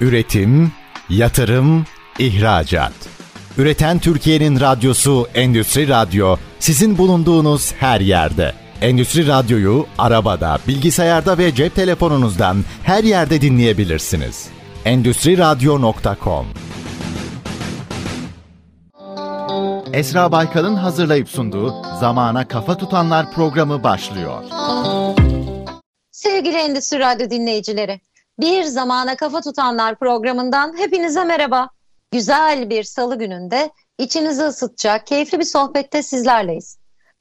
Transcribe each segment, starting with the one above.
Üretim, yatırım, ihracat. Üreten Türkiye'nin radyosu Endüstri Radyo sizin bulunduğunuz her yerde. Endüstri Radyo'yu arabada, bilgisayarda ve cep telefonunuzdan her yerde dinleyebilirsiniz. Endüstri Radyo.com Esra Baykal'ın hazırlayıp sunduğu Zamana Kafa Tutanlar programı başlıyor. Sevgili Endüstri Radyo dinleyicileri, bir Zamana Kafa Tutanlar programından hepinize merhaba. Güzel bir salı gününde içinizi ısıtacak keyifli bir sohbette sizlerleyiz.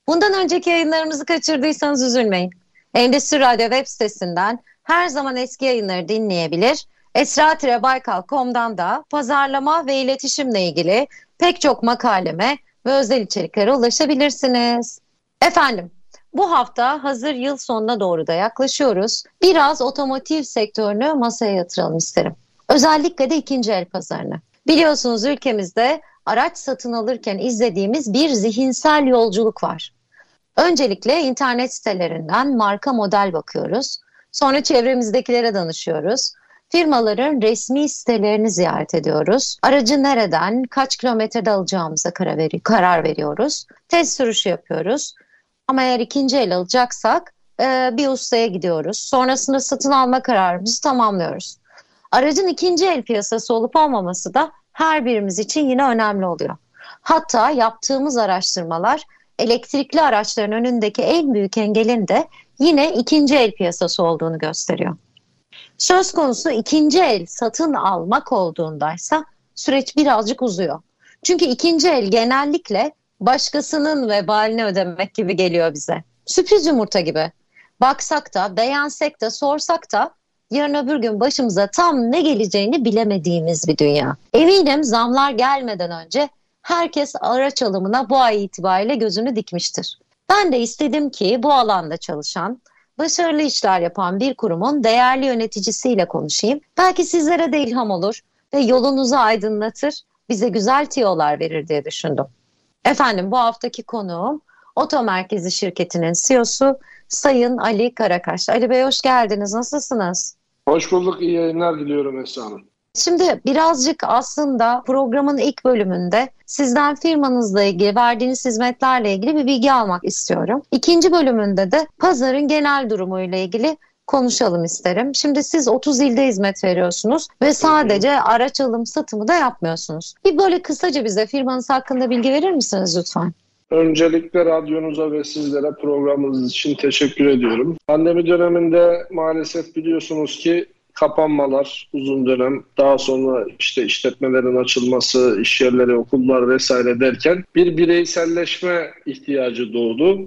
Bundan önceki yayınlarımızı kaçırdıysanız üzülmeyin. Endüstri Radyo web sitesinden her zaman eski yayınları dinleyebilir. Esra-Baykal.com'dan da pazarlama ve iletişimle ilgili pek çok makaleme ve özel içeriklere ulaşabilirsiniz. Efendim, bu hafta hazır yıl sonuna doğru da yaklaşıyoruz. Biraz otomotiv sektörünü masaya yatıralım isterim. Özellikle de ikinci el pazarını. Biliyorsunuz ülkemizde araç satın alırken izlediğimiz bir zihinsel yolculuk var. Öncelikle internet sitelerinden marka model bakıyoruz. Sonra çevremizdekilere danışıyoruz. Firmaların resmi sitelerini ziyaret ediyoruz. Aracı nereden, kaç kilometrede alacağımıza karar, karar veriyoruz. Test sürüşü yapıyoruz. Ama eğer ikinci el alacaksak e, bir ustaya gidiyoruz. Sonrasında satın alma kararımızı tamamlıyoruz. Aracın ikinci el piyasası olup olmaması da her birimiz için yine önemli oluyor. Hatta yaptığımız araştırmalar elektrikli araçların önündeki en büyük engelin de yine ikinci el piyasası olduğunu gösteriyor. Söz konusu ikinci el satın almak olduğundaysa süreç birazcık uzuyor. Çünkü ikinci el genellikle başkasının vebalini ödemek gibi geliyor bize. Sürpriz yumurta gibi. Baksak da, beğensek de, sorsak da yarın öbür gün başımıza tam ne geleceğini bilemediğimiz bir dünya. Eminim zamlar gelmeden önce herkes araç alımına bu ay itibariyle gözünü dikmiştir. Ben de istedim ki bu alanda çalışan, başarılı işler yapan bir kurumun değerli yöneticisiyle konuşayım. Belki sizlere de ilham olur ve yolunuzu aydınlatır, bize güzel tiyolar verir diye düşündüm. Efendim bu haftaki konuğum Oto Merkezi şirketinin CEO'su Sayın Ali Karakaş. Ali Bey hoş geldiniz. Nasılsınız? Hoş bulduk. İyi yayınlar diliyorum Esra Hanım. Şimdi birazcık aslında programın ilk bölümünde sizden firmanızla ilgili, verdiğiniz hizmetlerle ilgili bir bilgi almak istiyorum. İkinci bölümünde de pazarın genel durumuyla ilgili konuşalım isterim. Şimdi siz 30 ilde hizmet veriyorsunuz ve sadece araç alım satımı da yapmıyorsunuz. Bir böyle kısaca bize firmanız hakkında bilgi verir misiniz lütfen? Öncelikle radyonuza ve sizlere programınız için teşekkür ediyorum. Pandemi döneminde maalesef biliyorsunuz ki kapanmalar uzun dönem daha sonra işte işletmelerin açılması, iş yerleri, okullar vesaire derken bir bireyselleşme ihtiyacı doğdu.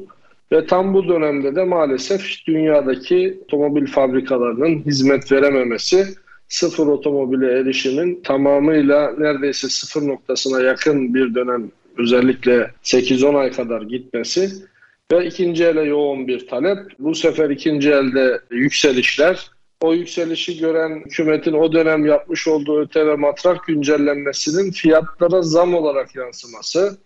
Ve tam bu dönemde de maalesef dünyadaki otomobil fabrikalarının hizmet verememesi sıfır otomobile erişimin tamamıyla neredeyse sıfır noktasına yakın bir dönem özellikle 8-10 ay kadar gitmesi ve ikinci ele yoğun bir talep. Bu sefer ikinci elde yükselişler o yükselişi gören hükümetin o dönem yapmış olduğu öte ve matrak güncellenmesinin fiyatlara zam olarak yansıması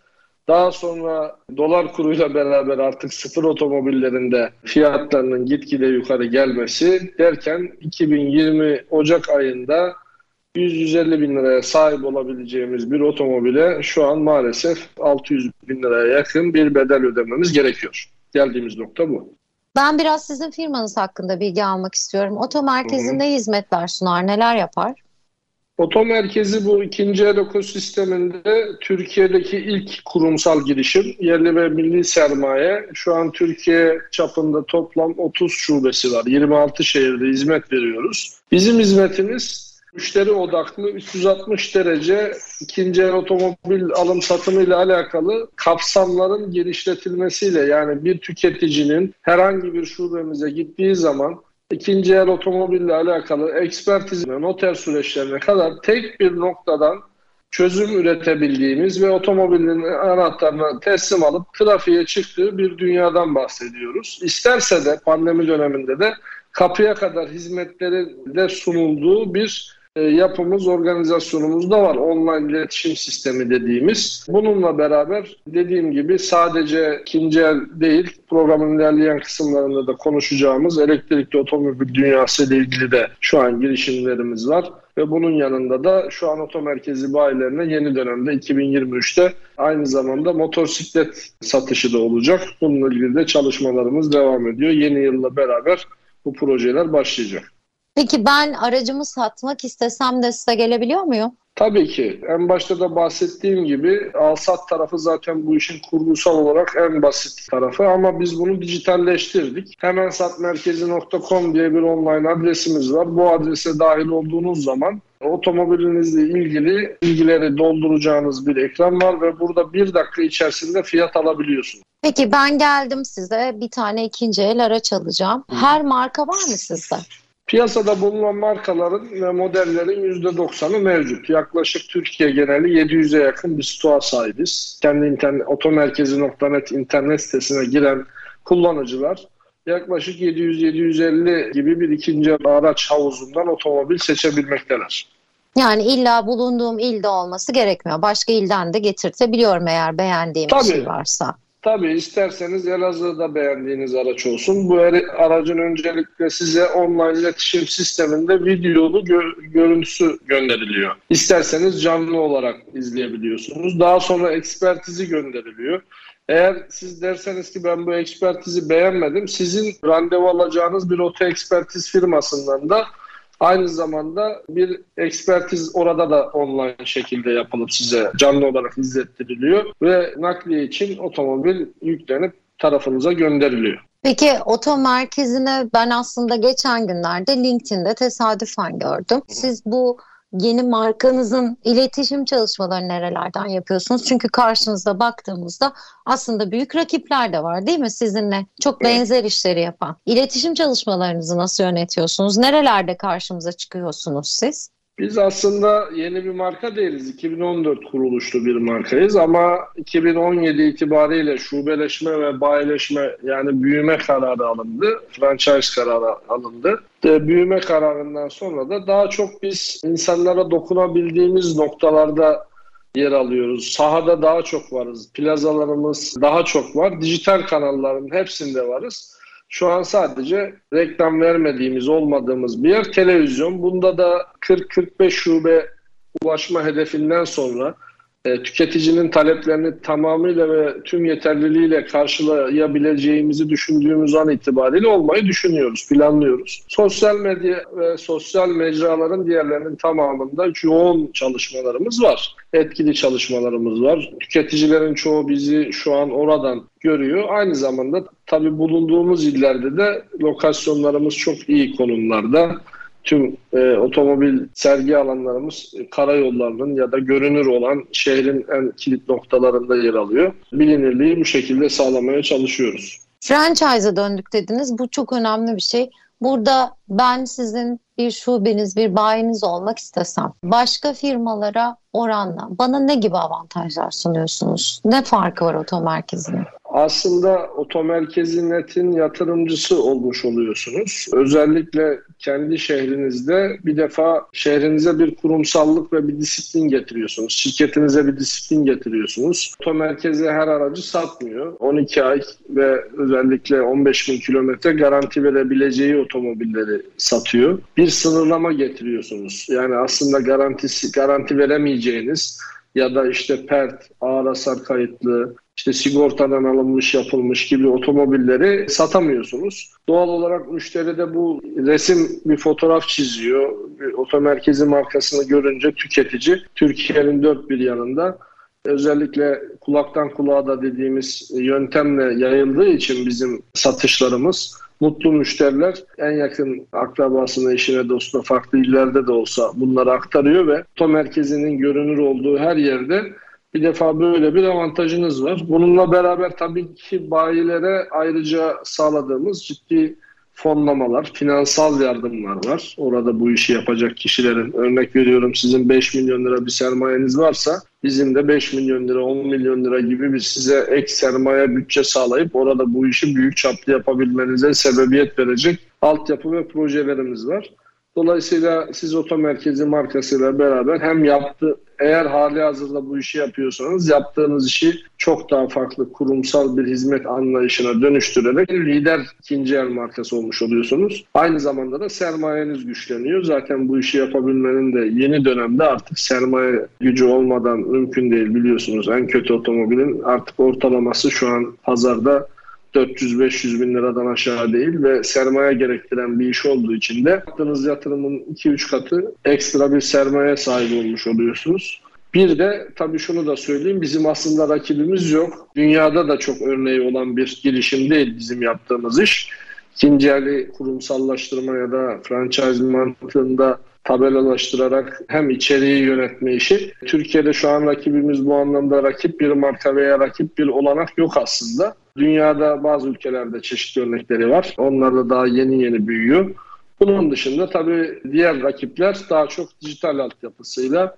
daha sonra dolar kuruyla beraber artık sıfır otomobillerinde fiyatlarının gitgide yukarı gelmesi derken 2020 Ocak ayında 100-150 bin liraya sahip olabileceğimiz bir otomobile şu an maalesef 600 bin liraya yakın bir bedel ödememiz gerekiyor. Geldiğimiz nokta bu. Ben biraz sizin firmanız hakkında bilgi almak istiyorum. Oto merkezi ne hizmetler sunar, neler yapar? Oto merkezi bu ikinci el ekosisteminde Türkiye'deki ilk kurumsal girişim. Yerli ve milli sermaye. Şu an Türkiye çapında toplam 30 şubesi var. 26 şehirde hizmet veriyoruz. Bizim hizmetimiz müşteri odaklı 360 derece ikinci el otomobil alım satımı ile alakalı kapsamların genişletilmesiyle yani bir tüketicinin herhangi bir şubemize gittiği zaman ikinci el otomobille alakalı ekspertizine, noter süreçlerine kadar tek bir noktadan çözüm üretebildiğimiz ve otomobilin anahtarını teslim alıp trafiğe çıktığı bir dünyadan bahsediyoruz. İsterse de pandemi döneminde de kapıya kadar hizmetleri de sunulduğu bir yapımız, organizasyonumuz da var. Online iletişim sistemi dediğimiz. Bununla beraber dediğim gibi sadece ikinci el değil, programın ilerleyen kısımlarında da konuşacağımız elektrikli otomobil dünyası ile ilgili de şu an girişimlerimiz var. Ve bunun yanında da şu an otomerkezi bayilerine yeni dönemde 2023'te aynı zamanda motosiklet satışı da olacak. Bununla ilgili de çalışmalarımız devam ediyor. Yeni yılla beraber bu projeler başlayacak. Peki ben aracımı satmak istesem de size gelebiliyor muyum? Tabii ki. En başta da bahsettiğim gibi alsat tarafı zaten bu işin kurgusal olarak en basit tarafı ama biz bunu dijitalleştirdik. Hemen satmerkezi.com diye bir online adresimiz var. Bu adrese dahil olduğunuz zaman otomobilinizle ilgili bilgileri dolduracağınız bir ekran var ve burada bir dakika içerisinde fiyat alabiliyorsunuz. Peki ben geldim size bir tane ikinci el araç alacağım. Her marka var mı sizde? Piyasada bulunan markaların ve modellerin %90'ı mevcut. Yaklaşık Türkiye geneli 700'e yakın bir stoğa sahibiz. Kendi internet, otomerkezi.net internet sitesine giren kullanıcılar yaklaşık 700-750 gibi bir ikinci araç havuzundan otomobil seçebilmekteler. Yani illa bulunduğum ilde olması gerekmiyor. Başka ilden de getirtebiliyorum eğer beğendiğim Tabii. bir şey varsa. Tabii isterseniz Elazığ'da beğendiğiniz araç olsun. Bu aracın öncelikle size online iletişim sisteminde videolu gö- görüntüsü gönderiliyor. İsterseniz canlı olarak izleyebiliyorsunuz. Daha sonra ekspertizi gönderiliyor. Eğer siz derseniz ki ben bu ekspertizi beğenmedim, sizin randevu alacağınız bir oto ekspertiz firmasından da Aynı zamanda bir ekspertiz orada da online şekilde yapılıp size canlı olarak izlettiriliyor ve nakliye için otomobil yüklenip tarafınıza gönderiliyor. Peki oto merkezine ben aslında geçen günlerde LinkedIn'de tesadüfen gördüm. Siz bu yeni markanızın iletişim çalışmalarını nerelerden yapıyorsunuz? Çünkü karşınızda baktığımızda aslında büyük rakipler de var değil mi sizinle? Çok benzer işleri yapan. İletişim çalışmalarınızı nasıl yönetiyorsunuz? Nerelerde karşımıza çıkıyorsunuz siz? Biz aslında yeni bir marka değiliz. 2014 kuruluşlu bir markayız ama 2017 itibariyle şubeleşme ve bayileşme yani büyüme kararı alındı. Franchise kararı alındı. De, büyüme kararından sonra da daha çok biz insanlara dokunabildiğimiz noktalarda yer alıyoruz. Sahada daha çok varız. Plazalarımız daha çok var. Dijital kanalların hepsinde varız. Şu an sadece reklam vermediğimiz, olmadığımız bir yer televizyon. Bunda da 40-45 şube ulaşma hedefinden sonra e, tüketicinin taleplerini tamamıyla ve tüm yeterliliğiyle karşılayabileceğimizi düşündüğümüz an itibariyle olmayı düşünüyoruz, planlıyoruz. Sosyal medya ve sosyal mecraların diğerlerinin tamamında yoğun çalışmalarımız var. Etkili çalışmalarımız var. Tüketicilerin çoğu bizi şu an oradan görüyor. Aynı zamanda tabii bulunduğumuz illerde de lokasyonlarımız çok iyi konumlarda tüm e, otomobil sergi alanlarımız e, karayollarının ya da görünür olan şehrin en kilit noktalarında yer alıyor. Bilinirliği bu şekilde sağlamaya çalışıyoruz. Franchise'a döndük dediniz. Bu çok önemli bir şey. Burada ben sizin bir şubeniz, bir bayiniz olmak istesem başka firmalara oranla bana ne gibi avantajlar sunuyorsunuz? Ne farkı var otomerkezinin? Aslında otomerkezi netin yatırımcısı olmuş oluyorsunuz. Özellikle kendi şehrinizde bir defa şehrinize bir kurumsallık ve bir disiplin getiriyorsunuz. Şirketinize bir disiplin getiriyorsunuz. Otomerkeze her aracı satmıyor. 12 ay ve özellikle 15 bin kilometre garanti verebileceği otomobilleri satıyor. Bir sınırlama getiriyorsunuz. Yani aslında garantisi garanti veremeyeceğiniz ya da işte PERT, ağır hasar kayıtlı, işte sigortadan alınmış yapılmış gibi otomobilleri satamıyorsunuz. Doğal olarak müşteri de bu resim bir fotoğraf çiziyor. Bir otomerkezi markasını görünce tüketici Türkiye'nin dört bir yanında özellikle kulaktan kulağa da dediğimiz yöntemle yayıldığı için bizim satışlarımız mutlu müşteriler en yakın akrabasına, eşine, dostuna farklı illerde de olsa bunları aktarıyor ve otomerkezinin görünür olduğu her yerde bir defa böyle bir avantajınız var. Bununla beraber tabii ki bayilere ayrıca sağladığımız ciddi fonlamalar, finansal yardımlar var. Orada bu işi yapacak kişilerin örnek veriyorum sizin 5 milyon lira bir sermayeniz varsa bizim de 5 milyon lira 10 milyon lira gibi bir size ek sermaye bütçe sağlayıp orada bu işi büyük çaplı yapabilmenize sebebiyet verecek altyapı ve projelerimiz var. Dolayısıyla siz otomerkezi markasıyla beraber hem yaptı eğer hali hazırda bu işi yapıyorsanız yaptığınız işi çok daha farklı kurumsal bir hizmet anlayışına dönüştürerek lider ikinci el markası olmuş oluyorsunuz. Aynı zamanda da sermayeniz güçleniyor. Zaten bu işi yapabilmenin de yeni dönemde artık sermaye gücü olmadan mümkün değil biliyorsunuz. En kötü otomobilin artık ortalaması şu an pazarda 400-500 bin liradan aşağı değil ve sermaye gerektiren bir iş olduğu için de yaptığınız yatırımın 2-3 katı ekstra bir sermaye sahibi olmuş oluyorsunuz. Bir de tabii şunu da söyleyeyim bizim aslında rakibimiz yok. Dünyada da çok örneği olan bir girişim değil bizim yaptığımız iş. İkinci eli kurumsallaştırma ya da franchise mantığında tabelalaştırarak hem içeriği yönetme işi. Türkiye'de şu an rakibimiz bu anlamda rakip bir marka veya rakip bir olanak yok aslında. Dünyada bazı ülkelerde çeşitli örnekleri var. Onlar da daha yeni yeni büyüyor. Bunun dışında tabii diğer rakipler daha çok dijital altyapısıyla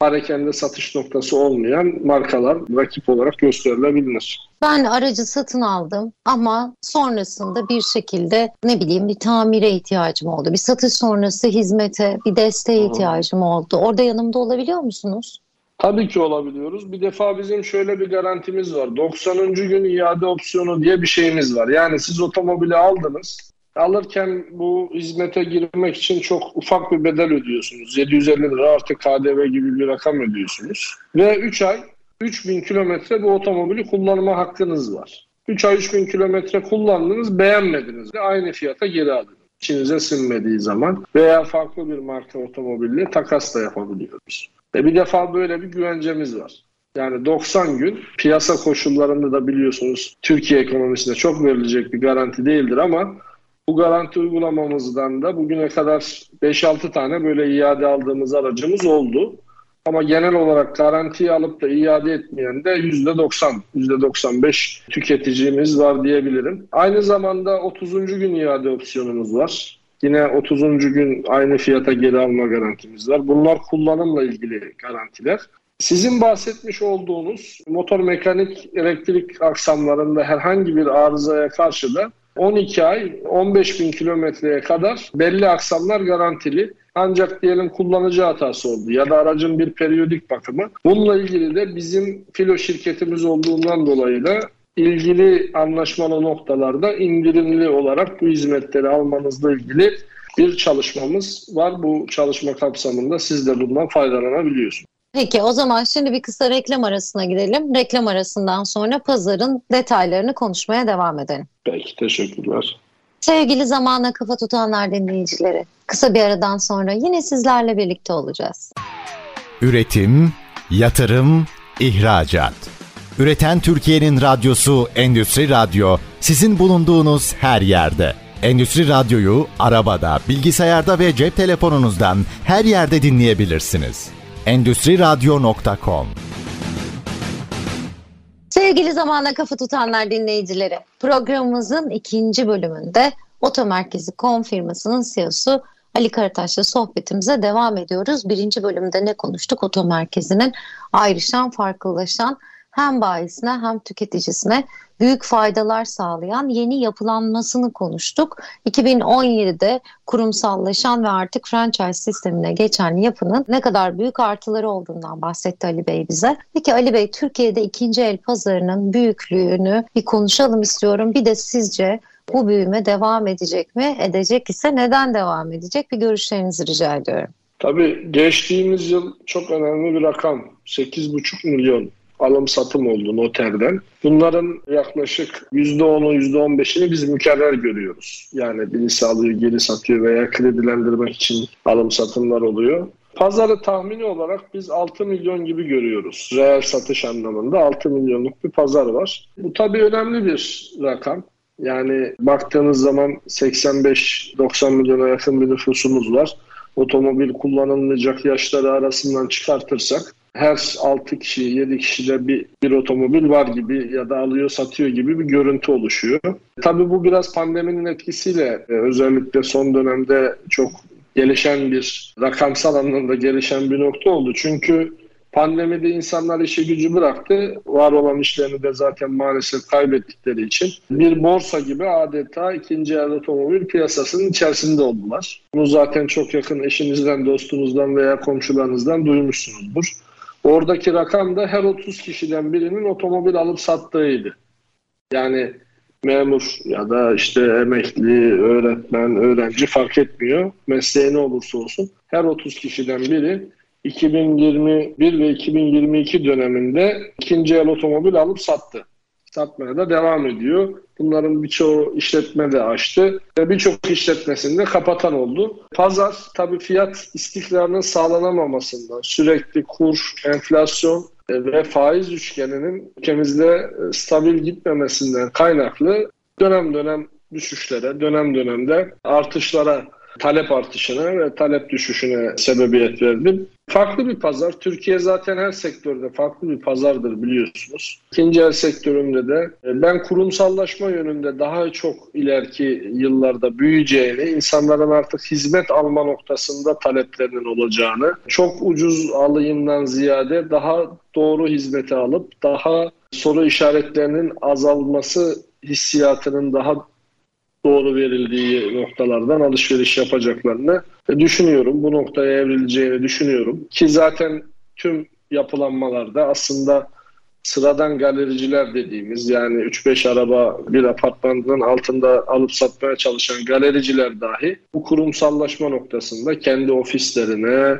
harekende satış noktası olmayan markalar rakip olarak gösterilebilir. Ben aracı satın aldım ama sonrasında bir şekilde ne bileyim bir tamire ihtiyacım oldu. Bir satış sonrası hizmete, bir desteğe ihtiyacım oldu. Orada yanımda olabiliyor musunuz? Tabii ki olabiliyoruz. Bir defa bizim şöyle bir garantimiz var. 90. gün iade opsiyonu diye bir şeyimiz var. Yani siz otomobili aldınız. Alırken bu hizmete girmek için çok ufak bir bedel ödüyorsunuz. 750 lira artı KDV gibi bir rakam ödüyorsunuz. Ve 3 ay 3000 kilometre bu otomobili kullanma hakkınız var. 3 ay 3000 kilometre kullandınız beğenmediniz. Aynı fiyata geri alın. İçinize sinmediği zaman veya farklı bir marka otomobille takas da yapabiliyoruz. Ve bir defa böyle bir güvencemiz var. Yani 90 gün piyasa koşullarında da biliyorsunuz Türkiye ekonomisinde çok verilecek bir garanti değildir ama bu garanti uygulamamızdan da bugüne kadar 5-6 tane böyle iade aldığımız aracımız oldu. Ama genel olarak garantiyi alıp da iade etmeyen de %90, %95 tüketicimiz var diyebilirim. Aynı zamanda 30. gün iade opsiyonumuz var. Yine 30. gün aynı fiyata geri alma garantimiz var. Bunlar kullanımla ilgili garantiler. Sizin bahsetmiş olduğunuz motor mekanik elektrik aksamlarında herhangi bir arızaya karşı da 12 ay 15 bin kilometreye kadar belli aksamlar garantili. Ancak diyelim kullanıcı hatası oldu ya da aracın bir periyodik bakımı. Bununla ilgili de bizim filo şirketimiz olduğundan dolayı da ilgili anlaşmalı noktalarda indirimli olarak bu hizmetleri almanızla ilgili bir çalışmamız var. Bu çalışma kapsamında siz de bundan faydalanabiliyorsunuz. Peki o zaman şimdi bir kısa reklam arasına gidelim. Reklam arasından sonra pazarın detaylarını konuşmaya devam edelim. Peki teşekkürler. Sevgili zamana kafa tutanlar dinleyicileri, kısa bir aradan sonra yine sizlerle birlikte olacağız. Üretim, yatırım, ihracat. Üreten Türkiye'nin radyosu Endüstri Radyo sizin bulunduğunuz her yerde. Endüstri Radyo'yu arabada, bilgisayarda ve cep telefonunuzdan her yerde dinleyebilirsiniz. Endüstri Radyo.com Sevgili zamana kafa tutanlar dinleyicileri, programımızın ikinci bölümünde Otomerkezi Kom firmasının CEO'su Ali Karataş'la sohbetimize devam ediyoruz. Birinci bölümde ne konuştuk? Otomerkezinin ayrışan, farklılaşan hem bayisine hem tüketicisine büyük faydalar sağlayan yeni yapılanmasını konuştuk. 2017'de kurumsallaşan ve artık franchise sistemine geçen yapının ne kadar büyük artıları olduğundan bahsetti Ali Bey bize. Peki Ali Bey Türkiye'de ikinci el pazarının büyüklüğünü bir konuşalım istiyorum. Bir de sizce bu büyüme devam edecek mi? Edecek ise neden devam edecek? Bir görüşlerinizi rica ediyorum. Tabii geçtiğimiz yıl çok önemli bir rakam. 8,5 milyon alım satım oldu noterden. Bunların yaklaşık %10'u %15'ini biz mükerrer görüyoruz. Yani birisi alıyor geri satıyor veya kredilendirmek için alım satımlar oluyor. Pazarı tahmini olarak biz 6 milyon gibi görüyoruz. Reel satış anlamında 6 milyonluk bir pazar var. Bu tabii önemli bir rakam. Yani baktığınız zaman 85-90 milyona yakın bir nüfusumuz var. Otomobil kullanılmayacak yaşları arasından çıkartırsak her 6 kişi 7 kişide bir, bir otomobil var gibi ya da alıyor satıyor gibi bir görüntü oluşuyor. Tabii bu biraz pandeminin etkisiyle e, özellikle son dönemde çok gelişen bir rakamsal anlamda gelişen bir nokta oldu. Çünkü Pandemide insanlar işi gücü bıraktı. Var olan işlerini de zaten maalesef kaybettikleri için bir borsa gibi adeta ikinci el otomobil piyasasının içerisinde oldular. Bunu zaten çok yakın eşinizden, dostunuzdan veya komşularınızdan duymuşsunuzdur. Oradaki rakam da her 30 kişiden birinin otomobil alıp sattığıydı. Yani memur ya da işte emekli, öğretmen, öğrenci fark etmiyor. Mesleği ne olursa olsun her 30 kişiden biri 2021 ve 2022 döneminde ikinci el otomobil alıp sattı. Satmaya da devam ediyor. Bunların birçoğu işletme de açtı ve birçok işletmesinde kapatan oldu. Pazar tabii fiyat istikrarının sağlanamamasından, sürekli kur, enflasyon ve faiz üçgeninin ülkemizde stabil gitmemesinden kaynaklı dönem dönem düşüşlere, dönem dönemde artışlara talep artışına ve talep düşüşüne sebebiyet verdi. Farklı bir pazar. Türkiye zaten her sektörde farklı bir pazardır biliyorsunuz. İkinci el sektöründe de e, ben kurumsallaşma yönünde daha çok ileriki yıllarda büyüyeceğini, insanların artık hizmet alma noktasında taleplerinin olacağını, çok ucuz alayımdan ziyade daha doğru hizmeti alıp daha soru işaretlerinin azalması hissiyatının daha doğru verildiği noktalardan alışveriş yapacaklarını düşünüyorum. Bu noktaya evrileceğini düşünüyorum. Ki zaten tüm yapılanmalarda aslında sıradan galericiler dediğimiz yani 3-5 araba bir apartmanın altında alıp satmaya çalışan galericiler dahi bu kurumsallaşma noktasında kendi ofislerine,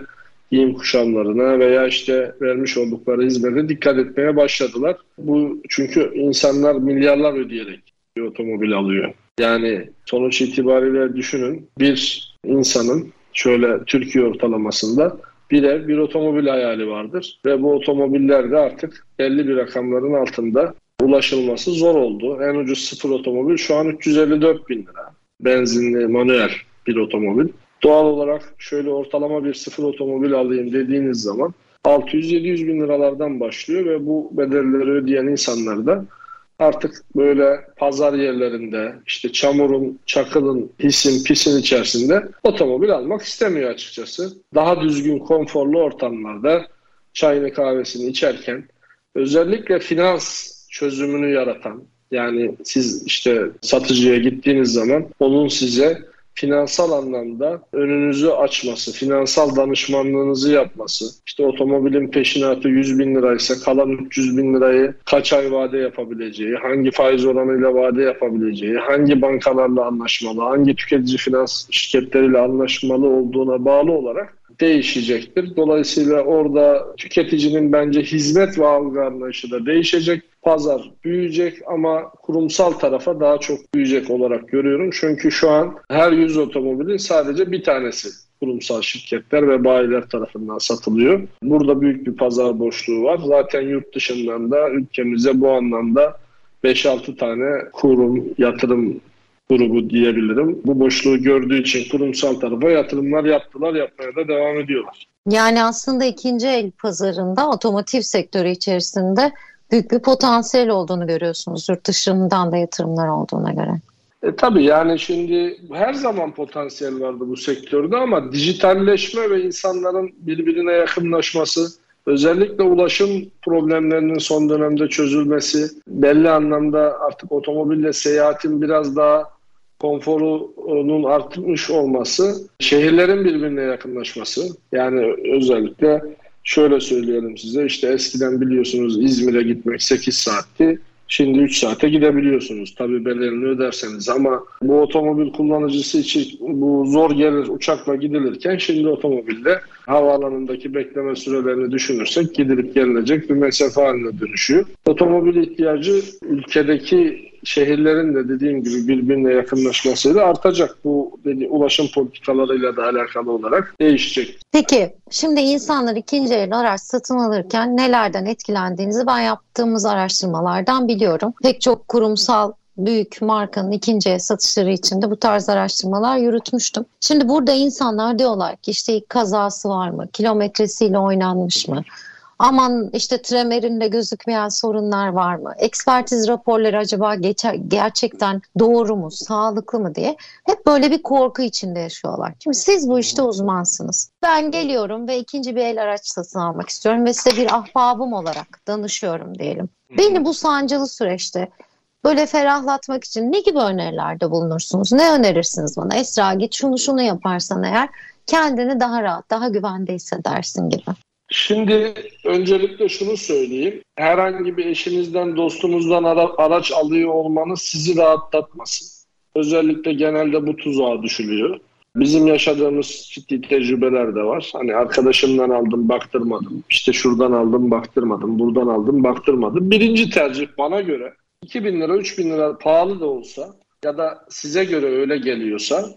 giyim kuşamlarına veya işte vermiş oldukları hizmete dikkat etmeye başladılar. Bu çünkü insanlar milyarlar ödeyerek bir otomobil alıyor. Yani sonuç itibariyle düşünün bir insanın şöyle Türkiye ortalamasında bir ev, bir otomobil hayali vardır. Ve bu otomobiller de artık belli bir rakamların altında ulaşılması zor oldu. En ucuz sıfır otomobil şu an 354 bin lira. Benzinli, manuel bir otomobil. Doğal olarak şöyle ortalama bir sıfır otomobil alayım dediğiniz zaman 600-700 bin liralardan başlıyor ve bu bedelleri ödeyen insanlar da artık böyle pazar yerlerinde işte çamurun, çakılın, hisin, pisin içerisinde otomobil almak istemiyor açıkçası. Daha düzgün, konforlu ortamlarda çayını kahvesini içerken özellikle finans çözümünü yaratan yani siz işte satıcıya gittiğiniz zaman onun size finansal anlamda önünüzü açması, finansal danışmanlığınızı yapması, işte otomobilin peşinatı 100 bin liraysa kalan 300 bin lirayı kaç ay vade yapabileceği, hangi faiz oranıyla vade yapabileceği, hangi bankalarla anlaşmalı, hangi tüketici finans şirketleriyle anlaşmalı olduğuna bağlı olarak değişecektir. Dolayısıyla orada tüketicinin bence hizmet ve algı anlayışı da değişecek. Pazar büyüyecek ama kurumsal tarafa daha çok büyüyecek olarak görüyorum. Çünkü şu an her 100 otomobilin sadece bir tanesi kurumsal şirketler ve bayiler tarafından satılıyor. Burada büyük bir pazar boşluğu var. Zaten yurt dışından da ülkemize bu anlamda 5-6 tane kurum, yatırım grubu diyebilirim. Bu boşluğu gördüğü için kurumsal tarafa yatırımlar yaptılar, yapmaya da devam ediyorlar. Yani aslında ikinci el pazarında otomotiv sektörü içerisinde büyük bir potansiyel olduğunu görüyorsunuz yurt dışından da yatırımlar olduğuna göre. E, tabii yani şimdi her zaman potansiyel vardı bu sektörde ama dijitalleşme ve insanların birbirine yakınlaşması, özellikle ulaşım problemlerinin son dönemde çözülmesi, belli anlamda artık otomobille seyahatin biraz daha konforunun artmış olması, şehirlerin birbirine yakınlaşması. Yani özellikle şöyle söyleyelim size işte eskiden biliyorsunuz İzmir'e gitmek 8 saatti. Şimdi 3 saate gidebiliyorsunuz tabii bedelini öderseniz ama bu otomobil kullanıcısı için bu zor gelir uçakla gidilirken şimdi otomobilde havaalanındaki bekleme sürelerini düşünürsek gidilip gelinecek bir mesafe haline dönüşüyor. Otomobil ihtiyacı ülkedeki şehirlerin de dediğim gibi birbirine yakınlaşmasıyla artacak. Bu dedi, ulaşım politikalarıyla da alakalı olarak değişecek. Peki şimdi insanlar ikinci el araç satın alırken nelerden etkilendiğinizi ben yaptığımız araştırmalardan biliyorum. Pek çok kurumsal büyük markanın ikinci satışları için de bu tarz araştırmalar yürütmüştüm. Şimdi burada insanlar diyorlar ki işte kazası var mı, kilometresiyle oynanmış mı, Aman işte tremerinde gözükmeyen sorunlar var mı? Ekspertiz raporları acaba geçer, gerçekten doğru mu, sağlıklı mı diye hep böyle bir korku içinde yaşıyorlar. Şimdi siz bu işte uzmansınız. Ben geliyorum ve ikinci bir el araç satın almak istiyorum ve size bir ahbabım olarak danışıyorum diyelim. Beni bu sancılı süreçte böyle ferahlatmak için ne gibi önerilerde bulunursunuz? Ne önerirsiniz bana? Esra git şunu şunu yaparsan eğer kendini daha rahat, daha güvende hissedersin gibi. Şimdi öncelikle şunu söyleyeyim. Herhangi bir eşinizden, dostunuzdan ara, araç alıyor olmanız sizi rahatlatmasın. Özellikle genelde bu tuzağa düşülüyor. Bizim yaşadığımız ciddi tecrübeler de var. Hani arkadaşımdan aldım baktırmadım. İşte şuradan aldım baktırmadım. Buradan aldım baktırmadım. Birinci tercih bana göre 2000 lira 3000 lira pahalı da olsa ya da size göre öyle geliyorsa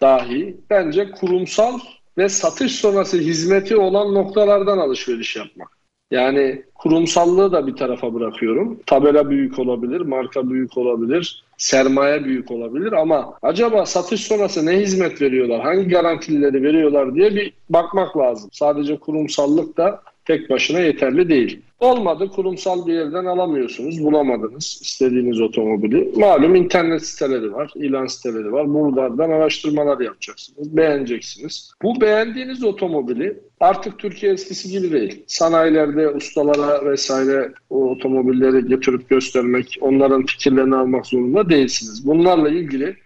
dahi bence kurumsal ve satış sonrası hizmeti olan noktalardan alışveriş yapmak. Yani kurumsallığı da bir tarafa bırakıyorum. Tabela büyük olabilir, marka büyük olabilir, sermaye büyük olabilir ama acaba satış sonrası ne hizmet veriyorlar, hangi garantileri veriyorlar diye bir bakmak lazım. Sadece kurumsallık da tek başına yeterli değil. Olmadı kurumsal bir yerden alamıyorsunuz, bulamadınız istediğiniz otomobili. Malum internet siteleri var, ilan siteleri var. Buralardan araştırmalar yapacaksınız, beğeneceksiniz. Bu beğendiğiniz otomobili artık Türkiye eskisi gibi değil. Sanayilerde ustalara vesaire o otomobilleri getirip göstermek, onların fikirlerini almak zorunda değilsiniz. Bunlarla ilgili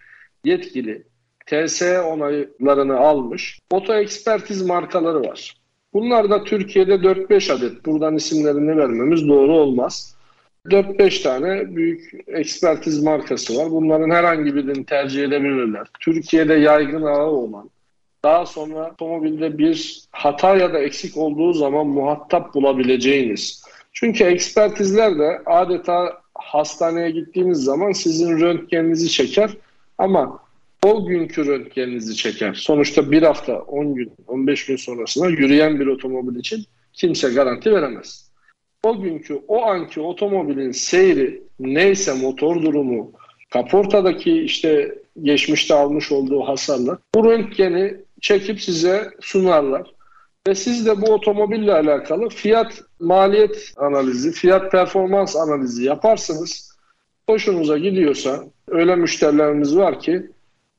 yetkili TSE onaylarını almış oto ekspertiz markaları var. Bunlar da Türkiye'de 4-5 adet. Buradan isimlerini vermemiz doğru olmaz. 4-5 tane büyük ekspertiz markası var. Bunların herhangi birini tercih edebilirler. Türkiye'de yaygın ağı olan, daha sonra otomobilde bir hata ya da eksik olduğu zaman muhatap bulabileceğiniz. Çünkü ekspertizler de adeta hastaneye gittiğiniz zaman sizin röntgeninizi çeker ama o günkü röntgeninizi çeker. Sonuçta bir hafta, 10 gün, 15 gün sonrasında yürüyen bir otomobil için kimse garanti veremez. O günkü, o anki otomobilin seyri neyse motor durumu, kaportadaki işte geçmişte almış olduğu hasarlar bu röntgeni çekip size sunarlar. Ve siz de bu otomobille alakalı fiyat maliyet analizi, fiyat performans analizi yaparsınız. Hoşunuza gidiyorsa öyle müşterilerimiz var ki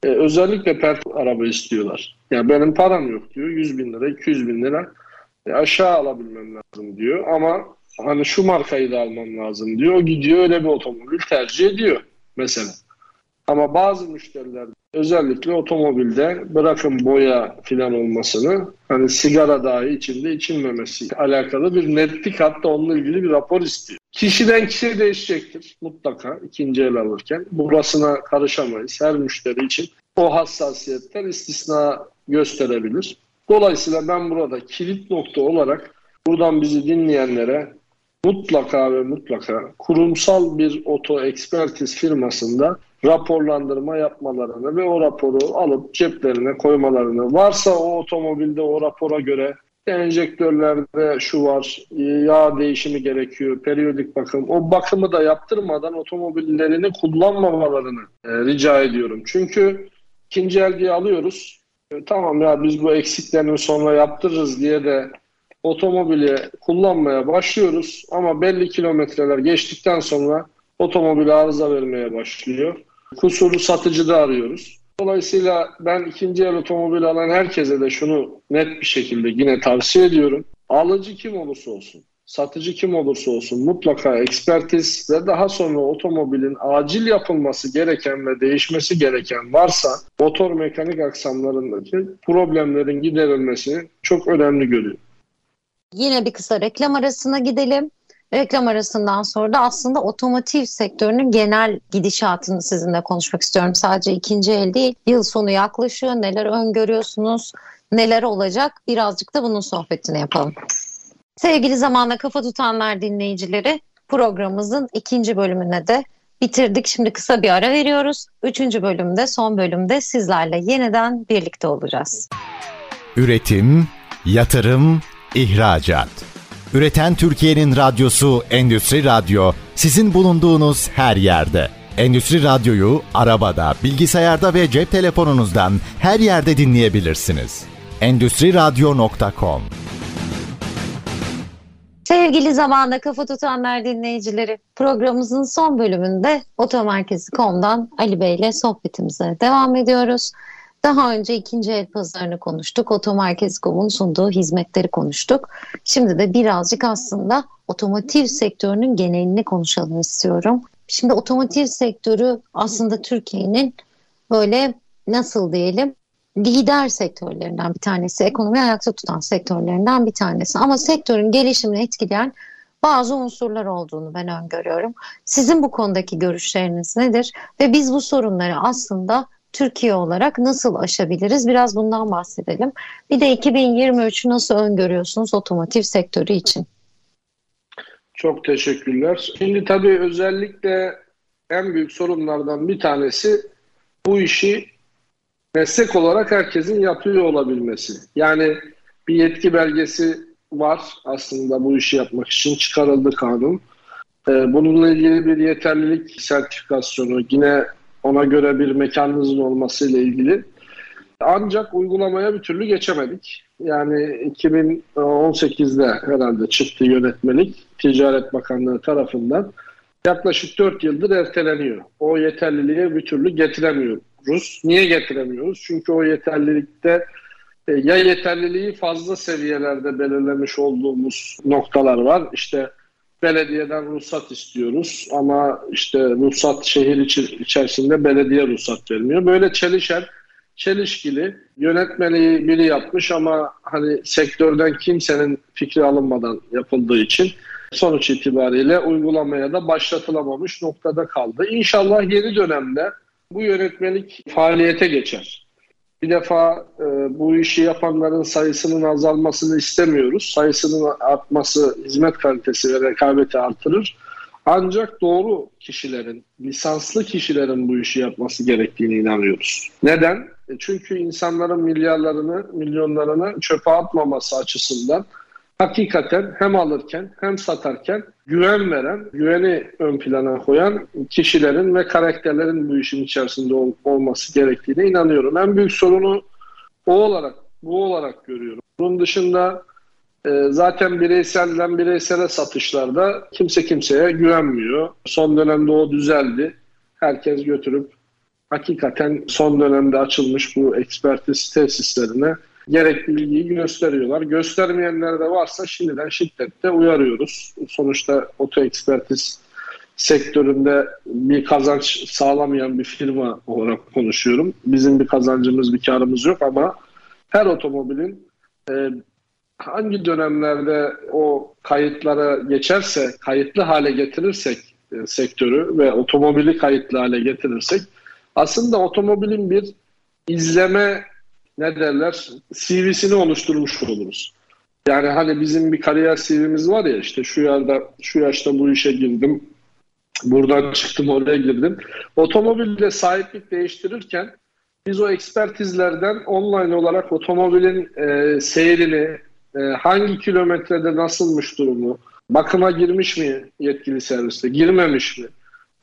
e, özellikle pert araba istiyorlar. Yani benim param yok diyor. 100 bin lira, 200 bin lira e, aşağı alabilmem lazım diyor. Ama hani şu markayı da almam lazım diyor. O gidiyor öyle bir otomobil tercih ediyor mesela. Ama bazı müşteriler özellikle otomobilde bırakın boya filan olmasını hani sigara dahi içinde içilmemesi alakalı bir netlik hatta onunla ilgili bir rapor istiyor. Kişiden kişiye değişecektir mutlaka ikinci el alırken. Burasına karışamayız. Her müşteri için o hassasiyetler istisna gösterebilir. Dolayısıyla ben burada kilit nokta olarak buradan bizi dinleyenlere mutlaka ve mutlaka kurumsal bir oto ekspertiz firmasında raporlandırma yapmalarını ve o raporu alıp ceplerine koymalarını varsa o otomobilde o rapora göre enjektörlerde şu var, yağ değişimi gerekiyor, periyodik bakım. O bakımı da yaptırmadan otomobillerini kullanmamalarını e, rica ediyorum. Çünkü ikinci el diye alıyoruz. E, tamam ya biz bu eksiklerini sonra yaptırırız diye de otomobili kullanmaya başlıyoruz. Ama belli kilometreler geçtikten sonra otomobil arıza vermeye başlıyor. Kusuru satıcıda arıyoruz. Dolayısıyla ben ikinci el otomobil alan herkese de şunu net bir şekilde yine tavsiye ediyorum. Alıcı kim olursa olsun, satıcı kim olursa olsun mutlaka ekspertiz ve daha sonra otomobilin acil yapılması gereken ve değişmesi gereken varsa motor mekanik aksamlarındaki problemlerin giderilmesini çok önemli görüyorum. Yine bir kısa reklam arasına gidelim. Reklam arasından sonra da aslında otomotiv sektörünün genel gidişatını sizinle konuşmak istiyorum. Sadece ikinci el değil. Yıl sonu yaklaşıyor. Neler öngörüyorsunuz? Neler olacak? Birazcık da bunun sohbetini yapalım. Sevgili zamanda kafa tutanlar dinleyicileri programımızın ikinci bölümüne de bitirdik. Şimdi kısa bir ara veriyoruz. Üçüncü bölümde, son bölümde sizlerle yeniden birlikte olacağız. Üretim, yatırım, ihracat. Üreten Türkiye'nin radyosu Endüstri Radyo sizin bulunduğunuz her yerde. Endüstri Radyo'yu arabada, bilgisayarda ve cep telefonunuzdan her yerde dinleyebilirsiniz. Endüstriradyo.com Sevgili zamanda kafa tutanlar dinleyicileri, programımızın son bölümünde Otomerkezi.com'dan Ali Bey ile sohbetimize devam ediyoruz. Daha önce ikinci el pazarını konuştuk, Otomerkezi.com'un sunduğu hizmetleri konuştuk. Şimdi de birazcık aslında otomotiv sektörünün genelini konuşalım istiyorum. Şimdi otomotiv sektörü aslında Türkiye'nin böyle nasıl diyelim lider sektörlerinden bir tanesi, ekonomi ayakta tutan sektörlerinden bir tanesi. Ama sektörün gelişimini etkileyen bazı unsurlar olduğunu ben öngörüyorum. Sizin bu konudaki görüşleriniz nedir? Ve biz bu sorunları aslında Türkiye olarak nasıl aşabiliriz? Biraz bundan bahsedelim. Bir de 2023'ü nasıl öngörüyorsunuz otomotiv sektörü için? Çok teşekkürler. Şimdi tabii özellikle en büyük sorunlardan bir tanesi bu işi meslek olarak herkesin yapıyor olabilmesi. Yani bir yetki belgesi var aslında bu işi yapmak için çıkarıldı kanun. Ee, bununla ilgili bir yeterlilik sertifikasyonu yine ona göre bir mekanınızın olması ile ilgili. Ancak uygulamaya bir türlü geçemedik. Yani 2018'de herhalde çıktı yönetmelik Ticaret Bakanlığı tarafından. Yaklaşık 4 yıldır erteleniyor. O yeterliliğe bir türlü getiremiyoruz. Niye getiremiyoruz? Çünkü o yeterlilikte e, ya yeterliliği fazla seviyelerde belirlemiş olduğumuz noktalar var. İşte belediyeden ruhsat istiyoruz ama işte ruhsat şehir içerisinde belediye ruhsat vermiyor. Böyle çelişen, çelişkili yönetmeliği biri yapmış ama hani sektörden kimsenin fikri alınmadan yapıldığı için sonuç itibariyle uygulamaya da başlatılamamış noktada kaldı. İnşallah yeni dönemde bu yönetmelik faaliyete geçer. Bir defa e, bu işi yapanların sayısının azalmasını istemiyoruz. Sayısının artması hizmet kalitesi ve rekabeti artırır. Ancak doğru kişilerin, lisanslı kişilerin bu işi yapması gerektiğini inanıyoruz. Neden? E çünkü insanların milyarlarını, milyonlarını çöpe atmaması açısından hakikaten hem alırken hem satarken güven veren, güveni ön plana koyan kişilerin ve karakterlerin bu işin içerisinde ol, olması gerektiğine inanıyorum. En büyük sorunu o olarak, bu olarak görüyorum. Bunun dışında e, zaten bireyselden bireysele satışlarda kimse kimseye güvenmiyor. Son dönemde o düzeldi. Herkes götürüp hakikaten son dönemde açılmış bu ekspertiz tesislerine gerekli bilgiyi gösteriyorlar. Göstermeyenler de varsa şimdiden şiddetle uyarıyoruz. Sonuçta oto ekspertiz sektöründe bir kazanç sağlamayan bir firma olarak konuşuyorum. Bizim bir kazancımız, bir karımız yok ama her otomobilin e, hangi dönemlerde o kayıtlara geçerse, kayıtlı hale getirirsek e, sektörü ve otomobili kayıtlı hale getirirsek aslında otomobilin bir izleme ne derler CV'sini oluşturmuş oluruz. Yani hani bizim bir kariyer CV'miz var ya işte şu yerde şu yaşta bu işe girdim. Buradan çıktım oraya girdim. Otomobilde sahiplik değiştirirken biz o ekspertizlerden online olarak otomobilin e, seyrini, e, hangi kilometrede nasılmış durumu, bakıma girmiş mi yetkili serviste, girmemiş mi?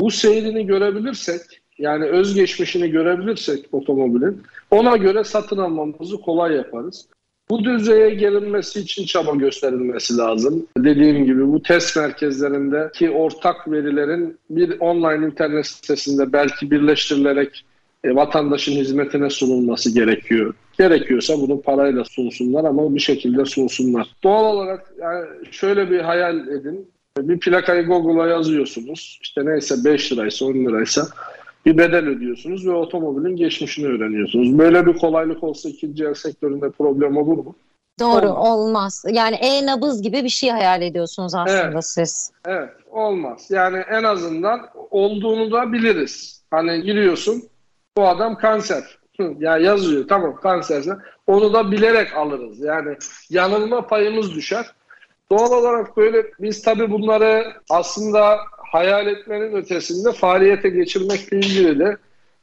Bu seyrini görebilirsek yani özgeçmişini görebilirsek otomobilin ona göre satın almamızı kolay yaparız. Bu düzeye gelinmesi için çaba gösterilmesi lazım. Dediğim gibi bu test merkezlerindeki ortak verilerin bir online internet sitesinde belki birleştirilerek e, vatandaşın hizmetine sunulması gerekiyor. Gerekiyorsa bunu parayla sunsunlar ama bir şekilde sunsunlar. Doğal olarak yani şöyle bir hayal edin. Bir plakayı Google'a yazıyorsunuz. İşte neyse 5 liraysa 10 liraysa bir bedel ödüyorsunuz ve otomobilin geçmişini öğreniyorsunuz. Böyle bir kolaylık olsa ikinci el sektöründe problem olur mu? Doğru olmaz. olmaz. Yani e-nabız gibi bir şey hayal ediyorsunuz aslında evet. siz. Evet olmaz. Yani en azından olduğunu da biliriz. Hani giriyorsun bu adam kanser. ya yazıyor tamam kanserse onu da bilerek alırız. Yani yanılma payımız düşer. Doğal olarak böyle biz tabii bunları aslında hayal etmenin ötesinde faaliyete geçirmekle ilgili de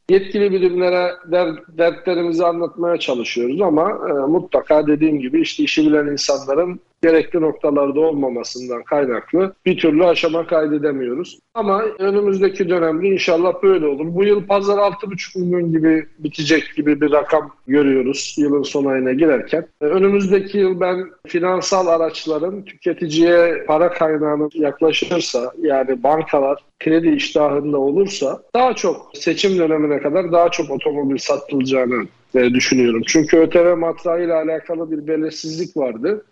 yetkili birimlere der, dertlerimizi anlatmaya çalışıyoruz. Ama e, mutlaka dediğim gibi işte işi bilen insanların gerekli noktalarda olmamasından kaynaklı bir türlü aşama kaydedemiyoruz. Ama önümüzdeki dönemde inşallah böyle olur. Bu yıl pazar 6,5 milyon gibi bitecek gibi bir rakam görüyoruz yılın son ayına girerken. E, önümüzdeki yıl ben finansal araçların tüketiciye para kaynağını yaklaşırsa yani bankalar kredi iştahında olursa daha çok seçim dönemine kadar daha çok otomobil satılacağını e, düşünüyorum. Çünkü ÖTV matrağı ile alakalı bir belirsizlik vardı.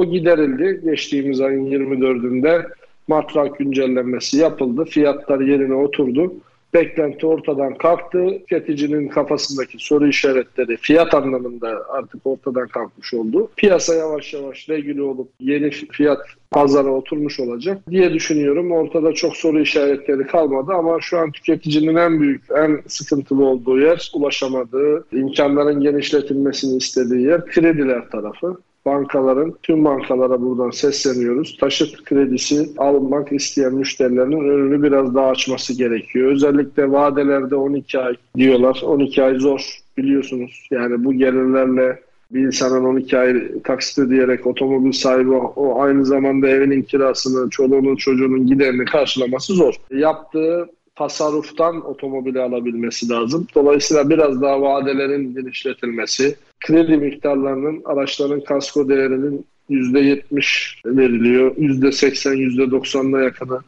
O giderildi. Geçtiğimiz ayın 24'ünde matrak güncellenmesi yapıldı. Fiyatlar yerine oturdu. Beklenti ortadan kalktı. Tüketicinin kafasındaki soru işaretleri fiyat anlamında artık ortadan kalkmış oldu. Piyasa yavaş yavaş regüle olup yeni fiyat pazara oturmuş olacak diye düşünüyorum. Ortada çok soru işaretleri kalmadı ama şu an tüketicinin en büyük, en sıkıntılı olduğu yer ulaşamadığı, imkanların genişletilmesini istediği yer krediler tarafı bankaların, tüm bankalara buradan sesleniyoruz. Taşıt kredisi almak isteyen müşterilerin önünü biraz daha açması gerekiyor. Özellikle vadelerde 12 ay diyorlar. 12 ay zor biliyorsunuz. Yani bu gelirlerle bir insanın 12 ay taksit ödeyerek otomobil sahibi o aynı zamanda evinin kirasını, çoluğunun çocuğunun giderini karşılaması zor. Yaptığı tasarruftan otomobili alabilmesi lazım. Dolayısıyla biraz daha vadelerin genişletilmesi, kredi miktarlarının araçların kasko değerinin %70 veriliyor. %80, %90'la yakını